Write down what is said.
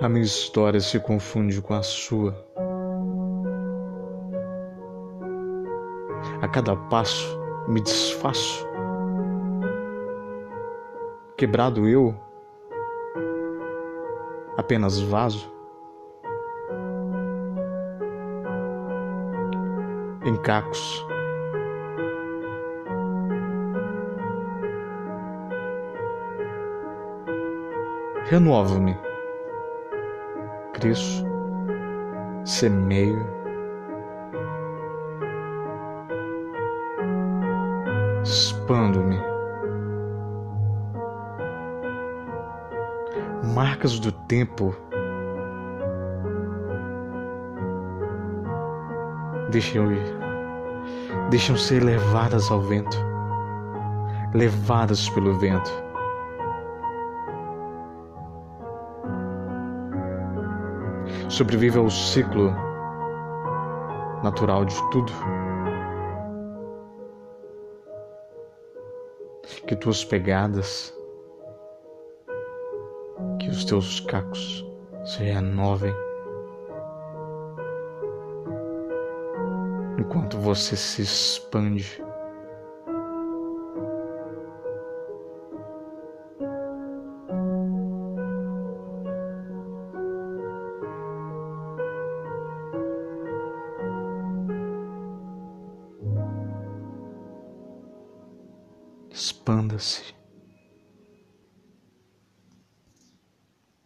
A minha história se confunde com a sua. A cada passo me desfaço. Quebrado eu, apenas vaso. Em cacos. Renovo-me cresço, semeio, expando-me. Marcas do tempo deixam ir, deixam ser levadas ao vento, levadas pelo vento. sobrevive ao ciclo natural de tudo. Que tuas pegadas, que os teus cacos se renovem. Enquanto você se expande. expanda-se.